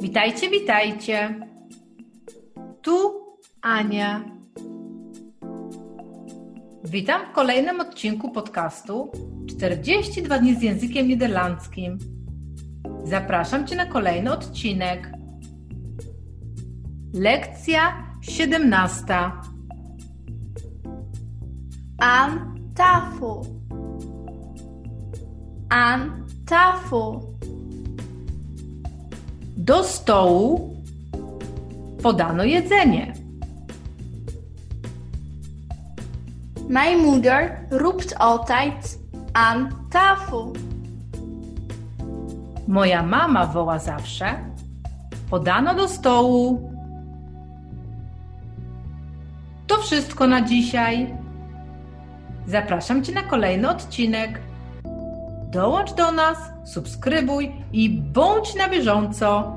Witajcie, witajcie. Tu Ania. Witam w kolejnym odcinku podcastu 42 dni z językiem niderlandzkim. Zapraszam Cię na kolejny odcinek. Lekcja 17. Aan tafel. Aan tafel. Do stołu podano jedzenie. Mijn moeder roept altijd aan tafel. Moja mama woła zawsze. Podano do stołu. To wszystko na dzisiaj. Zapraszam Cię na kolejny odcinek. Dołącz do nas, subskrybuj i bądź na bieżąco.